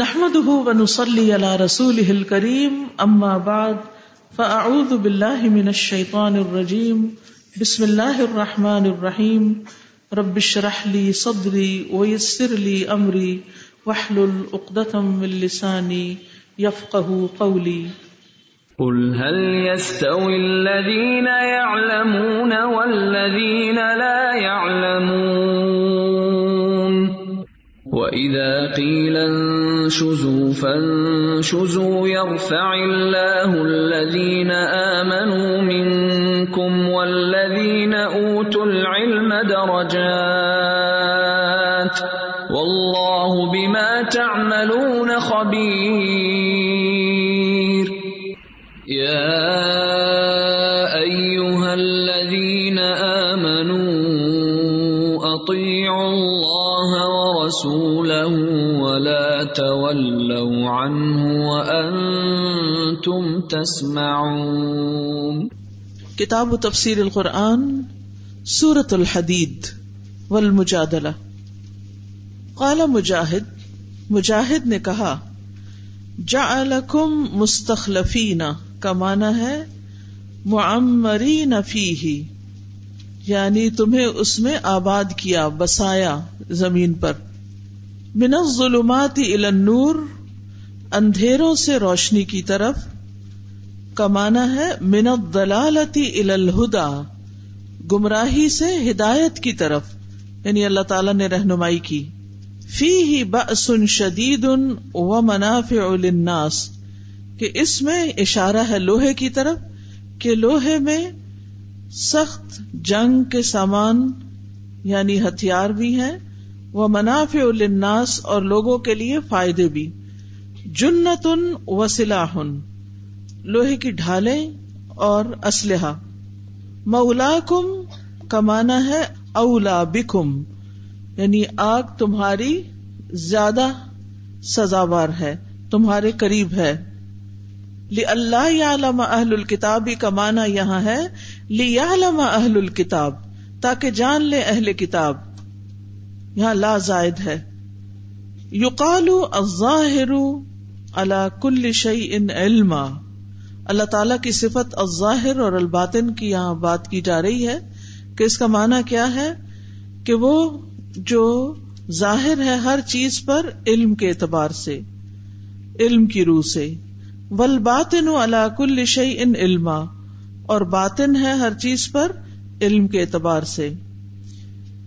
نحمده ونصلي على رسوله الكريم أما بعد فأعوذ بالله من الشيطان الرجيم. بسم الله الرحمن الرحيم. رب اشرح لي صدري ويسر لي أمري واحلل عقدة من لساني يفقه قولي. قل هل يستوي الذين يعلمون والذين لا يعلمون؟ وإذا قيل انشزوا فانشزوا يرفع الله الذين آمنوا منكم والذين أوتوا العلم درجات. والله بما تعملون خبير. يا أيها الذين آمنوا أطيعوا الله ورسوله تولوا عنه وأنتم تسمعون. کتاب و تفسیر القرآن سورت الحدید والمجادلہ. قال مجاہد مجاہد نے کہا، جعلکم مستخلفین، کا معنی ہے، معمرین فیہ یعنی تمہیں اس میں آباد کیا، بسایا زمین پر۔ من الظلمات الى النور، اندھیروں سے روشنی کی طرف۔ کمانا ہے من الضلالتی الى الہدا، گمراہی سے ہدایت کی طرف۔ یعنی اللہ تعالی نے رہنمائی کی۔ فی ہی بسن شدید و منافع للناس، کہ اس میں اشارہ ہے لوہے کی طرف، کہ لوہے میں سخت جنگ کے سامان یعنی ہتھیار بھی ہیں وہ منافع للناس اور لوگوں کے لیے فائدے بھی۔ جنتن و سلاحن، لوہے کی ڈھالیں اور اسلحہ۔ مولا کم کمانا ہے اولا بکم یعنی آگ تمہاری زیادہ سزاوار ہے، تمہارے قریب ہے۔ لی اللہ عالم اہل الکتاب کا مانا یہاں ہے لی عالم اہل الکتاب تاکہ جان لے اہل کتاب۔ یہاں لا زائد ہے۔ یقالو الظاہر اللہ کل شعی ان علما۔ اللہ تعالی کی صفت الظاہر اور الباطن کی یہاں بات کی جا رہی ہے کہ اس کا معنی کیا ہے کہ وہ جو ظاہر ہے ہر چیز پر علم کے اعتبار سے، علم کی روح سے۔ ول باطن اللہ کل شعی ان علما۔ اور باطن ہے ہر چیز پر علم کے اعتبار سے۔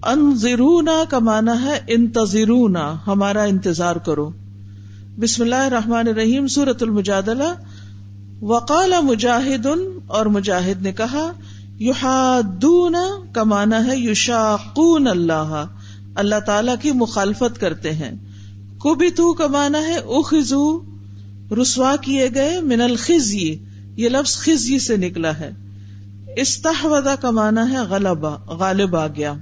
انضرونا کا مانا ہے، انتظرونا، ہمارا انتظار کرو۔ بسم اللہ الرحمن الرحیم سورت المجادلہ۔ وقال مجاہد اور مجاہد نے کہا، یحادون کا مانا ہے، یشاقون اللہ۔ اللہ تعالی کی مخالفت کرتے ہیں۔ کبھی تو کا مانا ہے، اخذو، رسوا کیے گئے، من الخزی۔ یہ لفظ خزی سے نکلا ہے۔ استحوذہ کا مانا ہے غلبا غالب آ گیا۔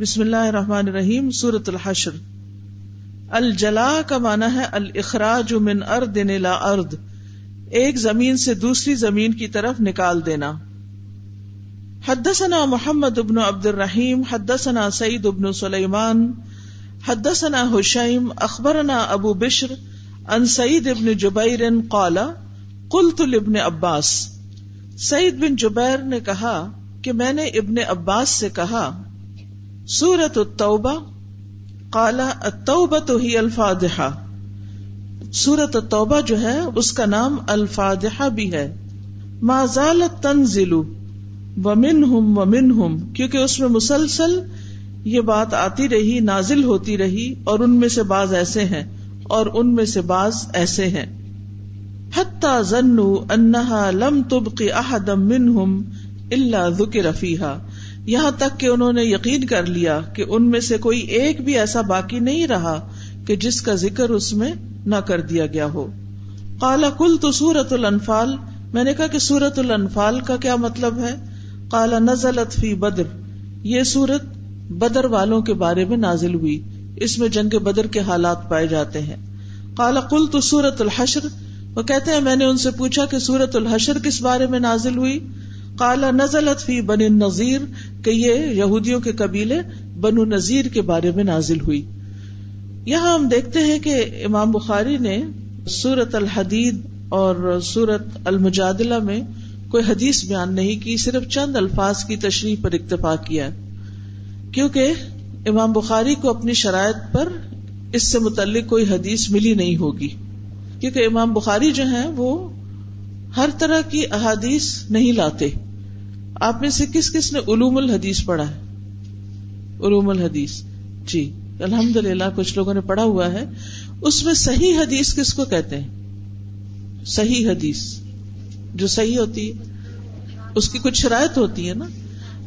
بسم اللہ الرحمن الرحیم سورت الحشر۔ الجلا کا مانا ہے الاخراج من ارد الى ارد ایک زمین سے دوسری زمین کی طرف نکال دینا۔ حدثنا محمد ابن عبد الرحیم حدثنا سعید ابن سلیمان، حدثنا حشیم، اخبرنا ابو بشر ان سعید ابن جبیر قال، قلت لابن عباس۔ سعید بن جبیر نے کہا کہ میں نے ابن عباس سے کہا سورت التوبہ قالا التوبہ تو ہی الفاظحہ سورت التوبہ جو ہے، اس کا نام الفاظحہ بھی ہے۔ ما زالت تنزل ومن ہم ومن ہم کیونکہ اس میں مسلسل یہ بات آتی رہی، نازل ہوتی رہی، اور ان میں سے بعض ایسے ہیں، اور ان میں سے بعض ایسے ہیں۔ حتی ظنو انہا لم تبقی احدم منہم الا ذکر فیہا۔ یہاں تک کہ انہوں نے یقین کر لیا کہ ان میں سے کوئی ایک بھی ایسا باقی نہیں رہا کہ جس کا ذکر اس میں نہ کر دیا گیا ہو۔ کالا کل تو سورت الانفال۔ میں نے کہا کہ سورت الانفال کا کیا مطلب ہے؟ کالا نزلت فی بدر۔ یہ سورت بدر والوں کے بارے میں نازل ہوئی۔ اس میں جنگ بدر کے حالات پائے جاتے ہیں۔ کالا کل تو سورت الحشر۔ وہ کہتے ہیں، میں نے ان سے پوچھا کہ سورت الحشر کس بارے میں نازل ہوئی؟ کالا نزلت فی بن نذیر کہ یہ یہودیوں کے قبیلے بنو نذیر کے بارے میں نازل ہوئی۔ یہاں ہم دیکھتے ہیں کہ امام بخاری نے سورت الحدید اور سورت المجادلہ میں کوئی حدیث بیان نہیں کی، صرف چند الفاظ کی تشریح پر اکتفا کیا کیونکہ امام بخاری کو اپنی شرائط پر اس سے متعلق کوئی حدیث ملی نہیں ہوگی۔ کیونکہ امام بخاری جو ہیں وہ ہر طرح کی احادیث نہیں لاتے۔ آپ میں سے کس کس نے علوم الحدیث پڑھا ہے؟ علوم الحدیث۔ جی الحمد للہ کچھ لوگوں نے پڑھا ہوا ہے۔ اس میں صحیح حدیث کس کو کہتے ہیں؟ صحیح حدیث۔ جو صحیح ہوتی ہے، اس کی کچھ شرائط ہوتی ہے نا۔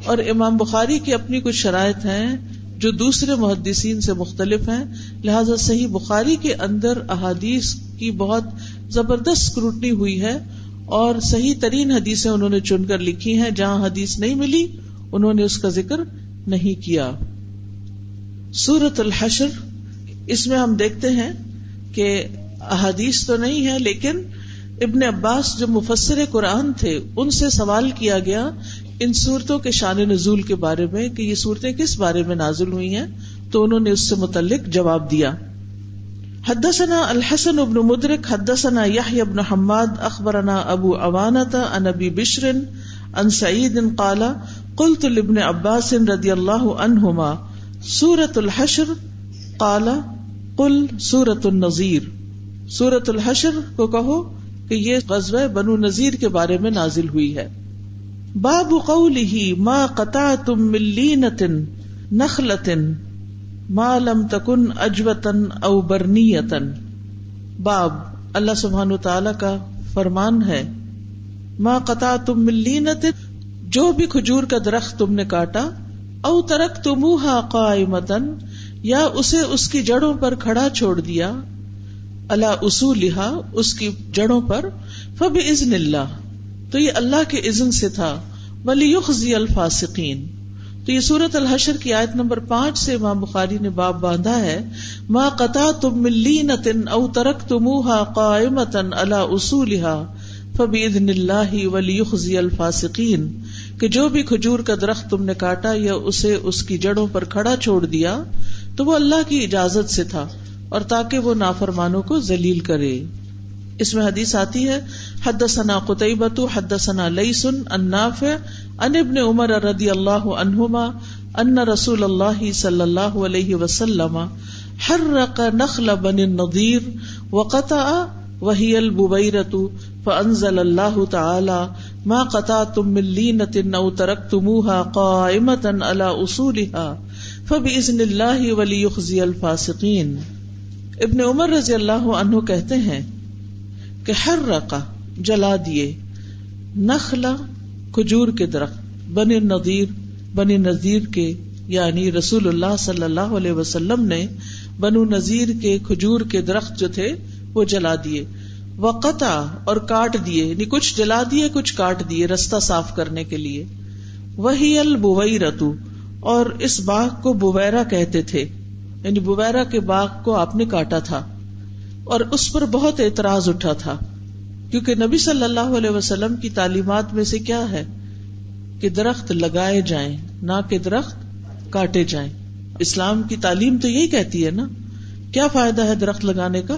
اور امام بخاری کی اپنی کچھ شرائط ہیں جو دوسرے محدثین سے مختلف ہیں۔ لہذا صحیح بخاری کے اندر احادیث کی بہت زبردست اسکروٹنی ہوئی ہے۔ اور صحیح ترین حدیثیں انہوں نے چن کر لکھی ہیں۔ جہاں حدیث نہیں ملی، انہوں نے اس کا ذکر نہیں کیا۔ سورت الحشر، اس میں ہم دیکھتے ہیں کہ احادیث تو نہیں ہے لیکن ابن عباس جو مفسر قرآن تھے، ان سے سوال کیا گیا ان صورتوں کے شان نزول کے بارے میں کہ یہ صورتیں کس بارے میں نازل ہوئی ہیں، تو انہوں نے اس سے متعلق جواب دیا۔ حدثنا الحسن ابن مدرک حدثنا یحیی ابن حماد اخبرنا ابو عوانتا ان ابی بشر ان سعید قال، قلت لابن عباس رضی اللہ عنہما سورة الحشر، قال، قل سورة النظیر سورة الحشر کو کہو کہ یہ غزوہ بنو نذیر کے بارے میں نازل ہوئی ہے۔ باب قوله ما قطعتم من لينة نخلة ما لم تكن اجوة او برنية باب، اللہ سبحانہ تعالی کا فرمان ہے۔ ما قطعتم من لينة جو بھی کھجور کا درخت تم نے کاٹا، او ترکتموها قائمتا، یا اسے اس کی جڑوں پر کھڑا چھوڑ دیا۔ اللہ اصولہا، اس کی جڑوں پر۔ فب فبإذن اللہ، تو یہ اللہ کے عزن سے تھا۔ ولی الفاسقین۔ تو یہ سورت الحشر کی آیت نمبر پانچ سے امام بخاری نے باب باندھا ہے، ما قطع تم ملینتن او ترک تموہا قائمتن علا اصولہا فبیدن اللہ ولی یخزی الفاسقین کہ جو بھی کھجور کا درخت تم نے کاٹا یا اسے اس کی جڑوں پر کھڑا چھوڑ دیا، تو وہ اللہ کی اجازت سے تھا اور تاکہ وہ نافرمانوں کو ذلیل کرے۔ اس میں حدیث آتی ہے حد ثنا قطعبت حد ثنا لئی سن اناف ان ابن عمر رضی اللہ عنہما ان رسول اللہ صلی اللہ علیہ وسلم حرق نخل بن النضیر وقطع وهي الببيرة فأنزل الله تعالى ما قطعتم من لينة أو تركتموها قائمة على أصولها فبإذن الله وليخزي الفاسقين ابن عمر رضی اللہ عنہ کہتے ہیں کہ ہر رقا جلا دیے نخلا کھجور کے درخت بنے نذیر، بنی نذیر کے یعنی رسول اللہ صلی اللہ علیہ وسلم نے بنو نذیر کے کھجور کے درخت جو تھے، وہ جلا دیے۔ وقتا اور کاٹ دیے یعنی کچھ جلا دیے، کچھ کاٹ دیے رستہ صاف کرنے کے لیے۔ وہی البوئی رتو اور اس باغ کو بویرا کہتے تھے۔ یعنی بویرا کے باغ کو آپ نے کاٹا تھا۔ اور اس پر بہت اعتراض اٹھا تھا۔ کیونکہ نبی صلی اللہ علیہ وسلم کی تعلیمات میں سے کیا ہے کہ درخت لگائے جائیں، نہ کہ درخت کاٹے جائیں۔ اسلام کی تعلیم تو یہی کہتی ہے نا، کیا فائدہ ہے درخت لگانے کا؟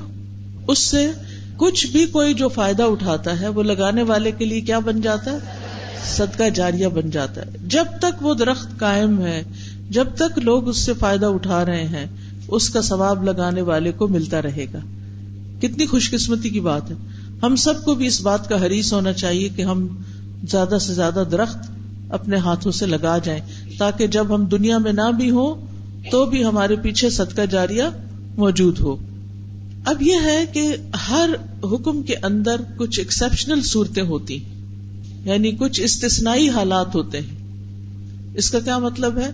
اس سے کچھ بھی کوئی جو فائدہ اٹھاتا ہے، وہ لگانے والے کے لیے کیا بن جاتا ہے؟ صدقہ جاریہ بن جاتا ہے۔ جب تک وہ درخت قائم ہے، جب تک لوگ اس سے فائدہ اٹھا رہے ہیں، اس کا ثواب لگانے والے کو ملتا رہے گا۔ کتنی خوش قسمتی کی بات ہے۔ ہم سب کو بھی اس بات کا حریص ہونا چاہیے کہ ہم زیادہ سے زیادہ درخت اپنے ہاتھوں سے لگا جائیں تاکہ جب ہم دنیا میں نہ بھی ہوں تو بھی ہمارے پیچھے صدقہ جاریہ موجود ہو۔ اب یہ ہے کہ ہر حکم کے اندر کچھ ایکسپشنل صورتیں ہوتی یعنی کچھ استثنائی حالات ہوتے ہیں۔ اس کا کیا مطلب ہے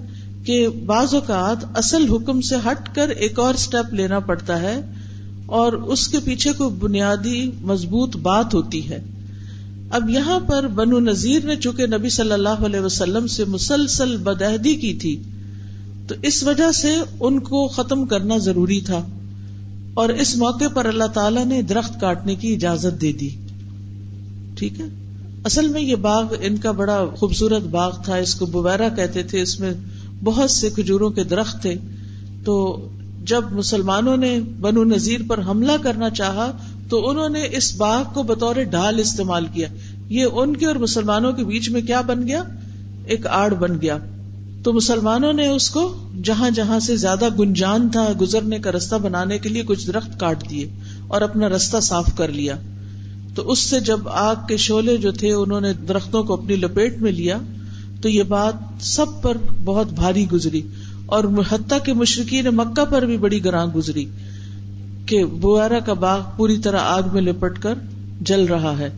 کہ بعض اوقات اصل حکم سے ہٹ کر ایک اور اسٹیپ لینا پڑتا ہے اور اس کے پیچھے کوئی بنیادی مضبوط بات ہوتی ہے۔ اب یہاں پر بنو نذیر نے چونکہ نبی صلی اللہ علیہ وسلم سے مسلسل بدہدی کی تھی، تو اس وجہ سے ان کو ختم کرنا ضروری تھا۔ اور اس موقع پر اللہ تعالی نے درخت کاٹنے کی اجازت دے دی۔ ٹھیک ہے؟ اصل میں یہ باغ ان کا بڑا خوبصورت باغ تھا۔ اس کو بویرا کہتے تھے۔ اس میں بہت سے کھجوروں کے درخت تھے۔ تو جب مسلمانوں نے بنو نذیر پر حملہ کرنا چاہا تو انہوں نے اس باغ کو بطور ڈھال استعمال کیا۔ یہ ان کے اور مسلمانوں کے بیچ میں کیا بن گیا؟ ایک آڑ بن گیا۔ تو مسلمانوں نے اس کو جہاں جہاں سے زیادہ گنجان تھا گزرنے کا رستہ بنانے کے لیے کچھ درخت کاٹ دیے اور اپنا رستہ صاف کر لیا۔ تو اس سے جب آگ کے شولے جو تھے انہوں نے درختوں کو اپنی لپیٹ میں لیا تو یہ بات سب پر بہت بھاری گزری۔ اور حتیٰ کے مشرقین مکہ پر بھی بڑی گراں گزری کہ بوارا کا باغ پوری طرح آگ میں لپٹ کر جل رہا ہے۔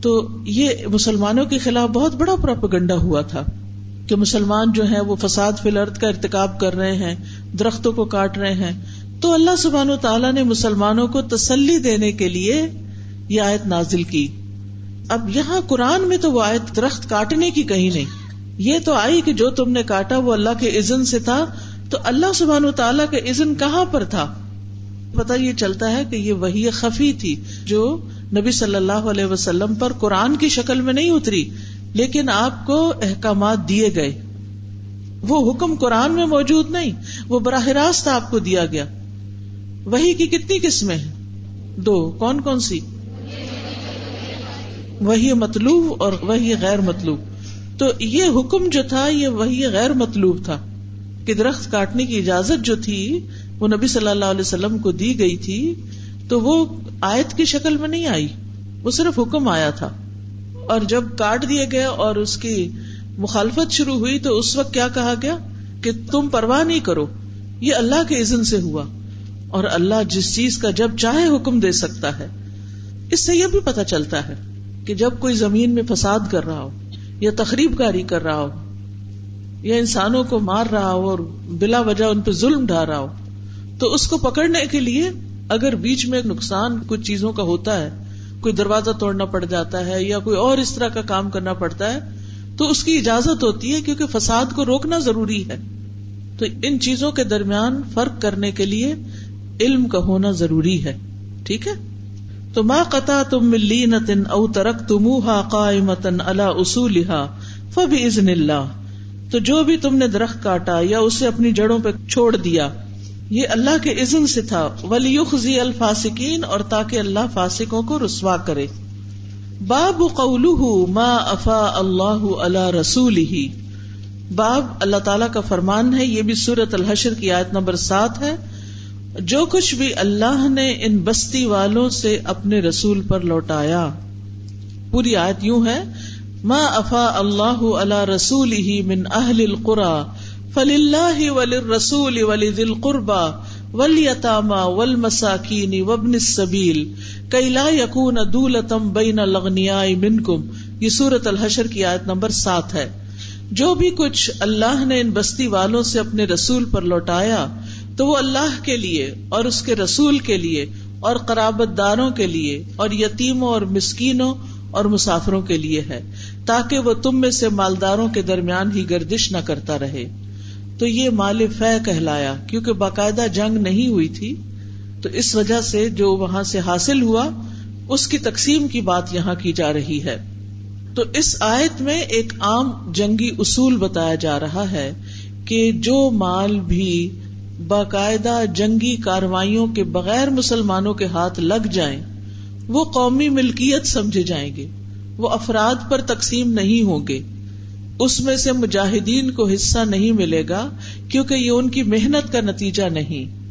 تو یہ مسلمانوں کے خلاف بہت بڑا پراپگنڈا ہوا تھا کہ مسلمان جو ہیں وہ فساد فی الارض کا ارتکاب کر رہے ہیں، درختوں کو کاٹ رہے ہیں۔ تو اللہ سبحان و تعالیٰ نے مسلمانوں کو تسلی دینے کے لیے یہ آیت نازل کی۔ اب یہاں قرآن میں تو وہ آیت درخت کاٹنے کی کہیں نہیں۔ یہ تو آئی کہ جو تم نے کاٹا وہ اللہ کے عزن سے تھا، تو اللہ سبحان و تعالیٰ کا عزن کہاں پر تھا؟ پتا یہ چلتا ہے کہ یہ وہی خفی تھی جو نبی صلی اللہ علیہ وسلم پر قرآن کی شکل میں نہیں اتری، لیکن آپ کو احکامات دیے گئے۔ وہ حکم قرآن میں موجود نہیں، وہ براہ راست آپ کو دیا گیا۔ وہی کی کتنی قسمیں ہیں؟ دو، کون کون سی؟ وہی مطلوب اور وہی غیر مطلوب۔ تو یہ حکم جو تھا، یہ وہی غیر مطلوب تھا کہ درخت کاٹنے کی اجازت جو تھی، وہ نبی صلی اللہ علیہ وسلم کو دی گئی تھی، تو وہ آیت کی شکل میں نہیں آئی، وہ صرف حکم آیا تھا۔ اور جب کاٹ دیے گئے اور اس کی مخالفت شروع ہوئی، تو اس وقت کیا کہا گیا؟ کہ تم پرواہ نہیں کرو، یہ اللہ کے عزن سے ہوا۔ اور اللہ جس چیز کا جب چاہے حکم دے سکتا ہے۔ اس سے یہ بھی پتا چلتا ہے کہ جب کوئی زمین میں فساد کر رہا ہو یا تقریب کاری کر رہا ہو، یا انسانوں کو مار رہا ہو اور بلا وجہ ان پہ ظلم ڈھا رہا ہو، تو اس کو پکڑنے کے لیے اگر بیچ میں نقصان کچھ چیزوں کا ہوتا ہے، کوئی دروازہ توڑنا پڑ جاتا ہے یا کوئی اور اس طرح کا کام کرنا پڑتا ہے، تو اس کی اجازت ہوتی ہے کیونکہ فساد کو روکنا ضروری ہے۔ تو ان چیزوں کے درمیان فرق کرنے کے لیے علم کا ہونا ضروری ہے۔ ٹھیک ہے؟ تو ماں قطع تم ملی نتن او ترک تم کا متن اللہ اصول فب ازن اللہ۔ تو جو بھی تم نے درخت کاٹا یا اسے اپنی جڑوں پہ چھوڑ دیا، یہ اللہ کے عزن سے تھا۔ ولی الفاسکین اور تاکہ اللہ فاسکوں کو رسوا کرے۔ باب قول ما افا اللہ اللہ رسول ہی باب اللہ تعالی کا فرمان ہے، یہ بھی سورت الحشر کی آیت نمبر سات ہے۔ جو کچھ بھی اللہ نے ان بستی والوں سے اپنے رسول پر لوٹایا۔ پوری آیت یوں ہے، ما افا اللہ اللہ رسول ہی من اہل القرا فل اللہ ول رسول ولی دل قربا ولیتاما ول مساکین وبن سبیل کیلا یقون دولتم بین لغنیا منکم۔ یہ سورت الحشر کی آیت نمبر سات ہے۔ جو بھی کچھ اللہ نے ان بستی والوں سے اپنے رسول پر لوٹایا تو وہ اللہ کے لیے اور اس کے رسول کے لیے اور قرابت داروں کے لیے اور یتیموں اور مسکینوں اور مسافروں کے لیے ہے، تاکہ وہ تم میں سے مالداروں کے درمیان ہی گردش نہ کرتا رہے۔ تو یہ مال فہ کہلایا، کیونکہ باقاعدہ جنگ نہیں ہوئی تھی۔ تو اس وجہ سے جو وہاں سے حاصل ہوا، اس کی تقسیم کی بات یہاں کی جا رہی ہے۔ تو اس آیت میں ایک عام جنگی اصول بتایا جا رہا ہے کہ جو مال بھی باقاعدہ جنگی کاروائیوں کے بغیر مسلمانوں کے ہاتھ لگ جائیں، وہ قومی ملکیت سمجھے جائیں گے، وہ افراد پر تقسیم نہیں ہوں گے۔ اس میں سے مجاہدین کو حصہ نہیں ملے گا، کیونکہ یہ ان کی محنت کا نتیجہ نہیں۔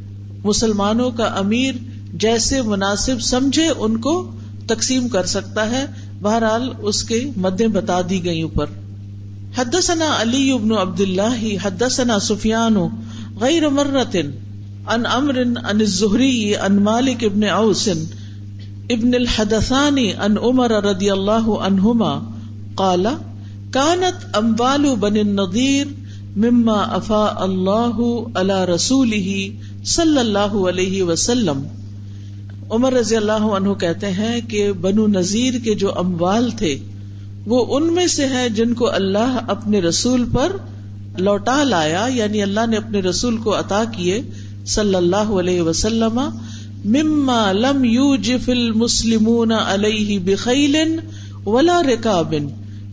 مسلمانوں کا امیر جیسے مناسب سمجھے ان کو تقسیم کر سکتا ہے۔ بہرحال اس کے مدیں بتا دی گئی اوپر۔ حدثنا علی ابن عبد اللہ حدثنا سفیان غیر مرتن ان امر ان الزہری ان مالک ابن اوس ابن الحدثانی ان عمر رضی اللہ عنہما قال، کانت اموال بن نذیر مما افا اللہ اللہ رسول ہی صلی اللہ علیہ وسلم۔ عمر رضی اللہ عنہ کہتے ہیں کہ بنو نذیر کے جو اموال تھے، وہ ان میں سے ہے جن کو اللہ اپنے رسول پر لوٹا لایا یعنی اللہ نے اپنے رسول کو عطا کیے صلی اللہ علیہ وسلم، مما لم یو جف المسلمون علیہ بخیل ولا رکابن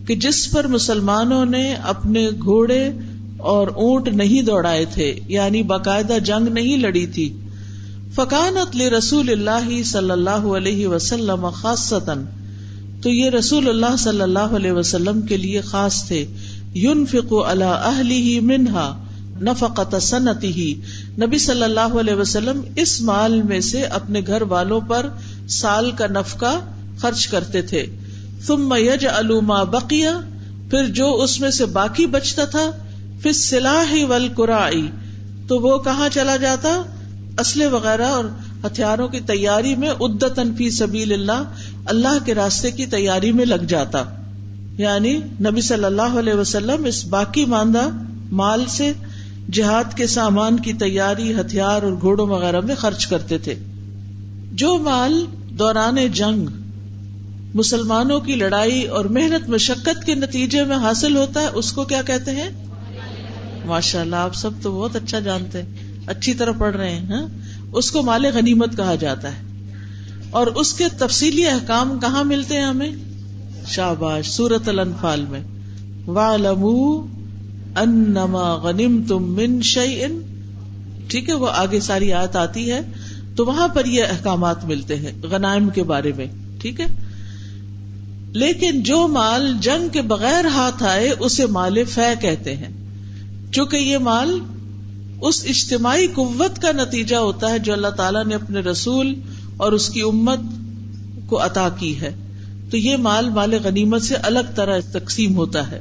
کہ جس پر مسلمانوں نے اپنے گھوڑے اور اونٹ نہیں دوڑائے تھے یعنی باقاعدہ جنگ نہیں لڑی تھی۔ فکانت رسول اللہ صلی اللہ علیہ وسلم خاص تو یہ رسول اللہ صلی اللہ علیہ وسلم کے لیے خاص تھے۔ یون فکو اللہ ہی منہا نفقت صنعتی ہی نبی صلی اللہ علیہ وسلم اس مال میں سے اپنے گھر والوں پر سال کا نفقہ خرچ کرتے تھے۔ تم میج علوما بقیہ پھر جو اس میں سے باقی بچتا تھا پھر سلاح ول تو وہ کہاں چلا جاتا؟ اسلحے وغیرہ اور ہتھیاروں کی تیاری میں ادتن فی سبیل اللہ اللہ کے راستے کی تیاری میں لگ جاتا۔ یعنی نبی صلی اللہ علیہ وسلم اس باقی ماندہ مال سے جہاد کے سامان کی تیاری، ہتھیار اور گھوڑوں وغیرہ میں خرچ کرتے تھے۔ جو مال دوران جنگ، مسلمانوں کی لڑائی اور محنت، مشقت کے نتیجے میں حاصل ہوتا ہے، اس کو کیا کہتے ہیں؟ ماشاء اللہ آپ سب تو بہت اچھا جانتے ہیں، اچھی طرح پڑھ رہے ہیں ہاں؟ اس کو مال غنیمت کہا جاتا ہے۔ اور اس کے تفصیلی احکام کہاں ملتے ہیں ہمیں؟ شاباش سورت الانفال میں انما غنیم تم من شعی ان ٹھیک ہے، وہ آگے ساری آیت آتی ہے، تو وہاں پر یہ احکامات ملتے ہیں، غنائم کے بارے میں، ٹھیک ہے۔ لیکن جو مال جنگ کے بغیر ہاتھ آئے، اسے مال فہ کہتے ہیں۔ چونکہ یہ مال اس اجتماعی قوت کا نتیجہ ہوتا ہے جو اللہ تعالیٰ نے اپنے رسول اور اس کی امت کو عطا کی ہے۔ تو یہ مال مال غنیمت سے الگ طرح تقسیم ہوتا ہے۔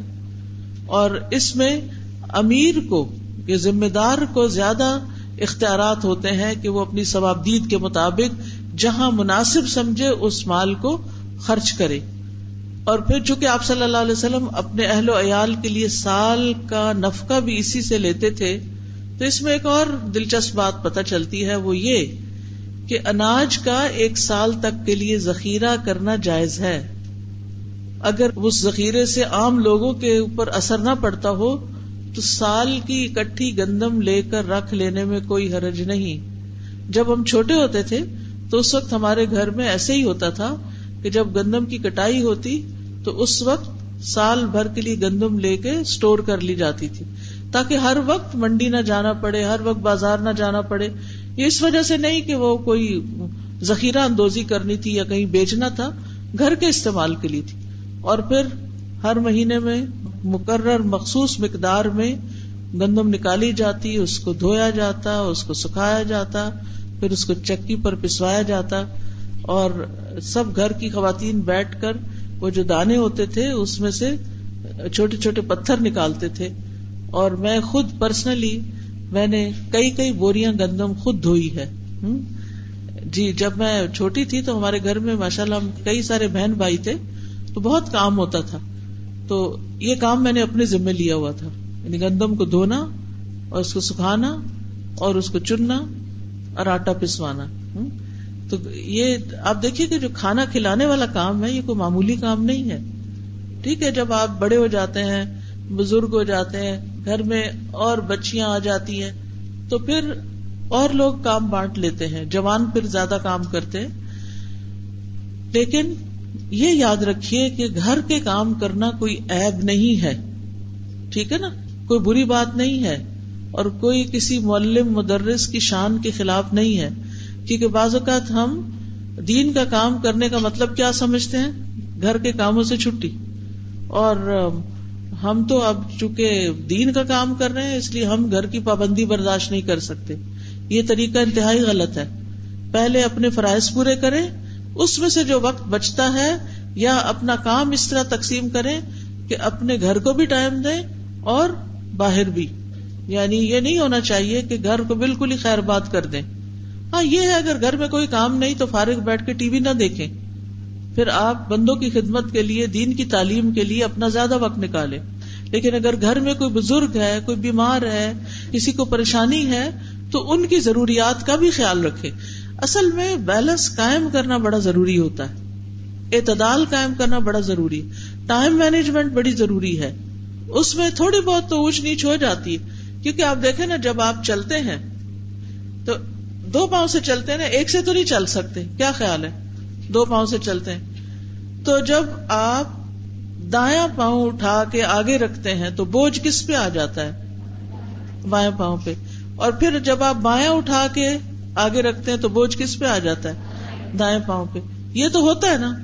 اور اس میں امیر کو یا ذمہ دار کو زیادہ اختیارات ہوتے ہیں کہ وہ اپنی ثوابدید کے مطابق جہاں مناسب سمجھے اس مال کو خرچ کرے۔ اور پھر چونکہ آپ صلی اللہ علیہ وسلم اپنے اہل و عیال کے لیے سال کا نفقہ بھی اسی سے لیتے تھے، تو اس میں ایک اور دلچسپ بات پتہ چلتی ہے، وہ یہ کہ اناج کا ایک سال تک کے لیے ذخیرہ کرنا جائز ہے۔ اگر اس ذخیرے سے عام لوگوں کے اوپر اثر نہ پڑتا ہو، تو سال کی اکٹھی گندم لے کر رکھ لینے میں کوئی حرج نہیں۔ جب ہم چھوٹے ہوتے تھے، تو اس وقت ہمارے گھر میں ایسے ہی ہوتا تھا کہ جب گندم کی کٹائی ہوتی، تو اس وقت سال بھر کے لیے گندم لے کے اسٹور کر لی جاتی تھی، تاکہ ہر وقت منڈی نہ جانا پڑے، ہر وقت بازار نہ جانا پڑے۔ یہ اس وجہ سے نہیں کہ وہ کوئی ذخیرہ اندوزی کرنی تھی یا کہیں بیچنا تھا، گھر کے استعمال کے لیے تھی۔ اور پھر ہر مہینے میں مقرر مخصوص مقدار میں گندم نکالی جاتی، اس کو دھویا جاتا، اس کو سکھایا جاتا، پھر اس کو چکی پر پسوایا جاتا۔ اور سب گھر کی خواتین بیٹھ کر وہ جو دانے ہوتے تھے، اس میں سے چھوٹے چھوٹے پتھر نکالتے تھے۔ اور میں خود پرسنلی میں نے کئی کئی بوریاں گندم خود دھوئی ہے۔ جی جب میں چھوٹی تھی تو ہمارے گھر میں ماشاء اللہ ہم کئی سارے بہن بھائی تھے تو بہت کام ہوتا تھا۔ تو یہ کام میں نے اپنے ذمے لیا ہوا تھا۔ یعنی گندم کو دھونا اور اس کو سکھانا اور اس کو چننا اور آٹا پسوانا۔ تو یہ آپ دیکھیے کہ جو کھانا کھلانے والا کام ہے، یہ کوئی معمولی کام نہیں ہے۔ ٹھیک ہے، جب آپ بڑے ہو جاتے ہیں، بزرگ ہو جاتے ہیں گھر میں اور بچیاں آ جاتی ہیں، تو پھر اور لوگ کام بانٹ لیتے ہیں، جوان پھر زیادہ کام کرتے لیکن یہ یاد رکھیے کہ گھر کے کام کرنا کوئی ایب نہیں ہے، ٹھیک ہے نا؟ کوئی بری بات نہیں ہے اور کوئی کسی معلم، مدرس کی شان کے خلاف نہیں ہے۔ کیونکہ بعض اوقات ہم دین کا کام کرنے کا مطلب کیا سمجھتے ہیں؟ گھر کے کاموں سے چھٹی۔ اور ہم تو اب چونکہ دین کا کام کر رہے ہیں، اس لیے ہم گھر کی پابندی برداشت نہیں کر سکتے۔ یہ طریقہ انتہائی غلط ہے۔ پہلے اپنے فرائض پورے کریں، اس میں سے جو وقت بچتا ہے، یا اپنا کام اس طرح تقسیم کریں کہ اپنے گھر کو بھی ٹائم دیں اور باہر بھی۔ یعنی یہ نہیں ہونا چاہیے کہ گھر کو بالکل ہی خیر بات کر دیں۔ ہاں یہ ہے اگر گھر میں کوئی کام نہیں تو فارغ بیٹھ کے ٹی وی نہ دیکھیں۔ پھر آپ بندوں کی خدمت کے لیے، دین کی تعلیم کے لیے اپنا زیادہ وقت نکالے لیکن اگر گھر میں کوئی بزرگ ہے، کوئی بیمار ہے، کسی کو پریشانی ہے، تو ان کی ضروریات کا بھی خیال رکھے اصل میں بیلنس قائم کرنا بڑا ضروری ہوتا ہے۔ اعتدال قائم کرنا بڑا ضروری ٹائم مینجمنٹ بڑی ضروری ہے۔ اس میں تھوڑی بہت تو اونچ نیچ ہو جاتی ہے۔ کیونکہ آپ دیکھیں نا، جب آپ چلتے ہیں، تو دو پاؤں سے چلتے ہیں نا، ایک سے تو نہیں چل سکتے۔ کیا خیال ہے؟ دو پاؤں سے چلتے ہیں۔ تو جب آپ دایا پاؤں اٹھا کے آگے رکھتے ہیں تو بوجھ کس پہ آ جاتا ہے؟ بائیں پاؤں پہ۔ اور پھر جب آپ بائیں اٹھا کے آگے رکھتے ہیں تو بوجھ کس پہ آ جاتا ہے؟ دائیں پاؤں پہ۔ یہ تو ہوتا ہے نا،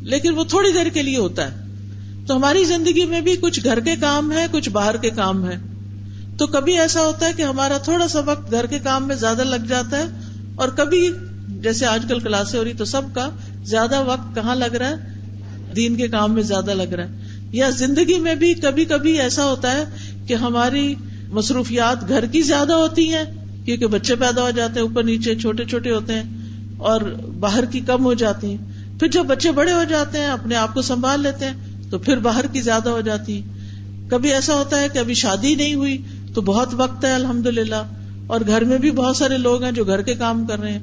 لیکن وہ تھوڑی دیر کے لیے ہوتا ہے۔ تو ہماری زندگی میں بھی کچھ گھر کے کام ہے کچھ باہر کے کام ہے تو کبھی ایسا ہوتا ہے کہ ہمارا تھوڑا سا وقت گھر کے کام میں زیادہ لگ جاتا ہے اور کبھی جیسے آج کل کلاسیں ہو رہی تو سب کا زیادہ وقت کہاں لگ رہا ہے؟ دین کے کام میں زیادہ لگ رہا ہے۔ یا زندگی میں بھی کبھی کبھی ایسا ہوتا ہے کہ ہماری مصروفیات گھر کی زیادہ ہوتی ہیں کیونکہ بچے پیدا ہو جاتے ہیں، اوپر نیچے چھوٹے چھوٹے ہوتے ہیں اور باہر کی کم ہو جاتی ہیں۔ پھر جب بچے بڑے ہو جاتے ہیں، اپنے آپ کو سنبھال لیتے ہیں، تو پھر باہر کی زیادہ ہو جاتی ہیں۔ کبھی ایسا ہوتا ہے کہ ابھی شادی نہیں ہوئی تو بہت وقت ہے الحمد للہ اور گھر میں بھی بہت سارے لوگ ہیں جو گھر کے کام کر رہے ہیں۔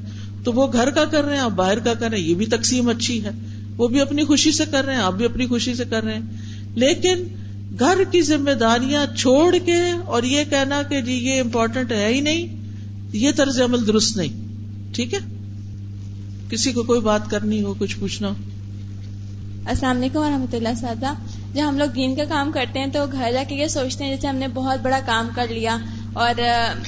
تو وہ گھر کا کر رہے ہیں، آپ باہر کا کر رہے ہیں، یہ بھی تقسیم اچھی ہے۔ وہ بھی اپنی خوشی سے کر رہے ہیں، آپ بھی اپنی خوشی سے کر رہے ہیں۔ لیکن گھر کی ذمہ داریاں چھوڑ کے اور یہ کہنا کہ جی یہ امپورٹنٹ ہے ہی نہیں، یہ طرز عمل درست نہیں۔ ٹھیک ہے؟ کسی کو کوئی بات کرنی ہو، کچھ پوچھنا السلام علیکم و رحمۃ اللہ سادہ جب ہم لوگ دین کا کام کرتے ہیں تو گھر جا کے یہ سوچتے ہیں جیسے ہم نے بہت بڑا کام کر لیا اور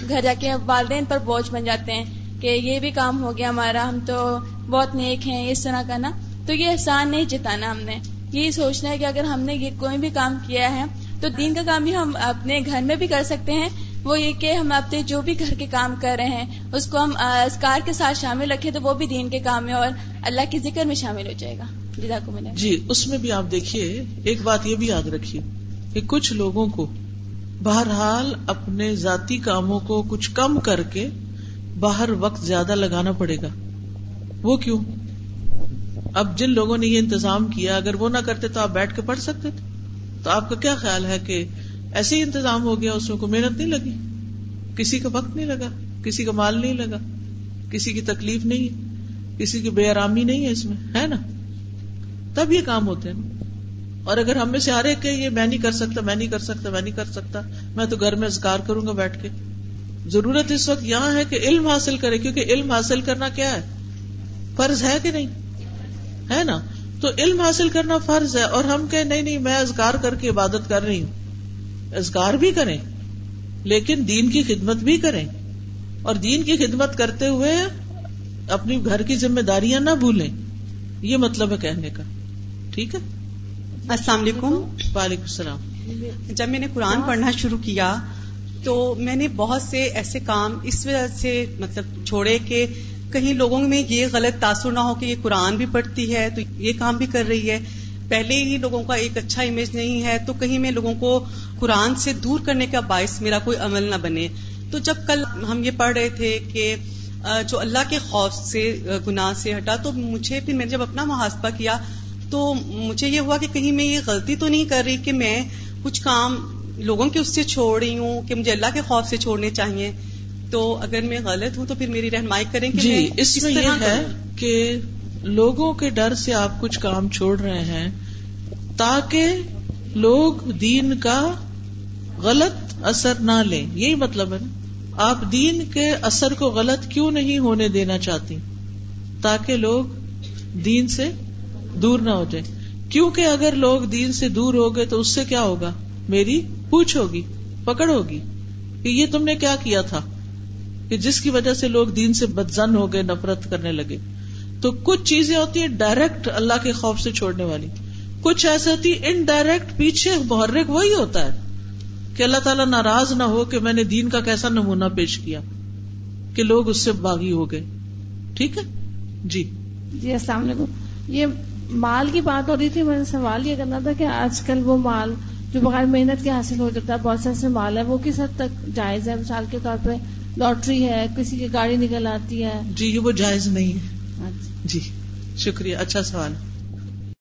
گھر جا کے والدین پر بوجھ بن جاتے ہیں۔ کہ یہ بھی کام ہو گیا ہمارا، ہم تو بہت نیک ہیں، اس طرح کا نا۔ تو یہ احسان نہیں جتانا ہم نے۔ یہی سوچنا ہے کہ اگر ہم نے یہ کوئی بھی کام کیا ہے، تو دین کا کام بھی ہم اپنے گھر میں بھی کر سکتے ہیں۔ وہ یہ کہ ہم اپنے جو بھی گھر کے کام کر رہے ہیں، اس کو ہم اسکار کے ساتھ شامل رکھیں تو وہ بھی دین کے کام میں اور اللہ کے ذکر میں شامل ہو جائے گا۔ جی اس میں بھی آپ دیکھیے، ایک بات یہ بھی یاد رکھیے کہ کچھ لوگوں کو بہرحال اپنے ذاتی کاموں کو کچھ کم کر کے باہر وقت زیادہ لگانا پڑے گا۔ وہ کیوں؟ اب جن لوگوں نے یہ انتظام کیا، اگر وہ نہ کرتے تو آپ بیٹھ کے پڑھ سکتے تھے۔ تو آپ کا کیا خیال ہے کہ ایسے ہی انتظام ہو گیا، اس میں کوئی محنت نہیں لگی؟ کسی کا وقت نہیں لگا، کسی کا مال نہیں لگا، کسی کی تکلیف نہیں کسی کی بے آرامی نہیں ہے اس میں، ہے نا؟ تب یہ کام ہوتے ہیں۔ اور اگر ہم میں سے ہر ایک یہ میں نہیں کر سکتا، میں نہیں کر سکتا، میں نہیں کر سکتا، میں تو گھر میں ازکار کروں گا بیٹھ کے۔ ضرورت اس وقت یہاں ہے کہ علم حاصل کرے کیونکہ علم حاصل کرنا کیا ہے؟ فرض ہے کہ نہیں؟ ہے نا؟ تو علم حاصل کرنا فرض ہے اور ہم کہ نہیں نہیں میں ازکار کر کے عبادت کر رہی ہوں۔ ازکار بھی کریں لیکن دین کی خدمت بھی کریں۔ اور دین کی خدمت کرتے ہوئے اپنی گھر کی ذمہ داریاں نہ بھولیں۔ یہ مطلب ہے کہنے کا۔ ٹھیک ہے؟ السلام علیکم۔ وعلیکم السلام۔ جب میں نے قرآن پڑھنا شروع کیا تو میں نے بہت سے ایسے کام اس وجہ سے مطلب چھوڑے کہ کہیں لوگوں میں یہ غلط تاثر نہ ہو کہ یہ قرآن بھی پڑھتی ہے، تو یہ کام بھی کر رہی ہے۔ پہلے ہی لوگوں کا ایک اچھا امیج نہیں ہے، تو کہیں میں لوگوں کو قرآن سے دور کرنے کا باعث میرا کوئی عمل نہ بنے۔ تو جب کل ہم یہ پڑھ رہے تھے کہ جو اللہ کے خوف سے گناہ سے ہٹا، تو مجھے پھر میں نے جب اپنا محاسبہ کیا، تو مجھے یہ ہوا کہ کہیں میں یہ غلطی تو نہیں کر رہی کہ میں کچھ کام لوگوں کے اس سے چھوڑ رہی ہوں کہ مجھے اللہ کے خوف سے چھوڑنے چاہیے تو اگر میں غلط ہوں تو پھر میری رہنمائی کریں کہ جی اس میں یہ ہے کہ لوگوں کے ڈر سے آپ کچھ کام چھوڑ رہے ہیں تاکہ لوگ دین کا غلط اثر نہ لیں۔ یہی مطلب ہے نا۔ آپ دین کے اثر کو غلط کیوں نہیں ہونے دینا چاہتی؟ تاکہ لوگ دین سے دور نہ ہو جائیں۔ کیونکہ اگر لوگ دین سے دور ہو گئے تو اس سے کیا ہوگا؟ میری پوچھ ہوگی، پکڑ ہوگی کہ یہ تم نے کیا کیا تھا؟ کہ جس کی وجہ سے لوگ دین سے بدزن ہو گئے، نفرت کرنے لگے۔ تو کچھ چیزیں ہوتی ہیں ڈائریکٹ اللہ کے خوف سے چھوڑنے والی۔ کچھ ایسے ہوتی ان ڈائریکٹ پیچھے محرک، وہی ہوتا ہے کہ اللہ تعالیٰ ناراض نہ ہو کہ میں نے دین کا کیسا نمونہ پیش کیا کہ لوگ اس سے باغی ہو گئے۔ ٹھیک ہے؟ جی۔ جی السلام علیکم۔ یہ مال کی بات ہو رہی تھی میں نے سوال یہ کرنا تھا کہ آج کل وہ مال جو بغیر محنت کے حاصل ہو جاتا ہے بہت سے مال ہے وہ کس حد تک جائز ہے مثال کے طور پہ لاٹری ہے کسی کی گاڑی نکل آتی ہے۔ جی وہ جائز نہیں ہے۔ اچھا۔ جی شکریہ اچھا سوال۔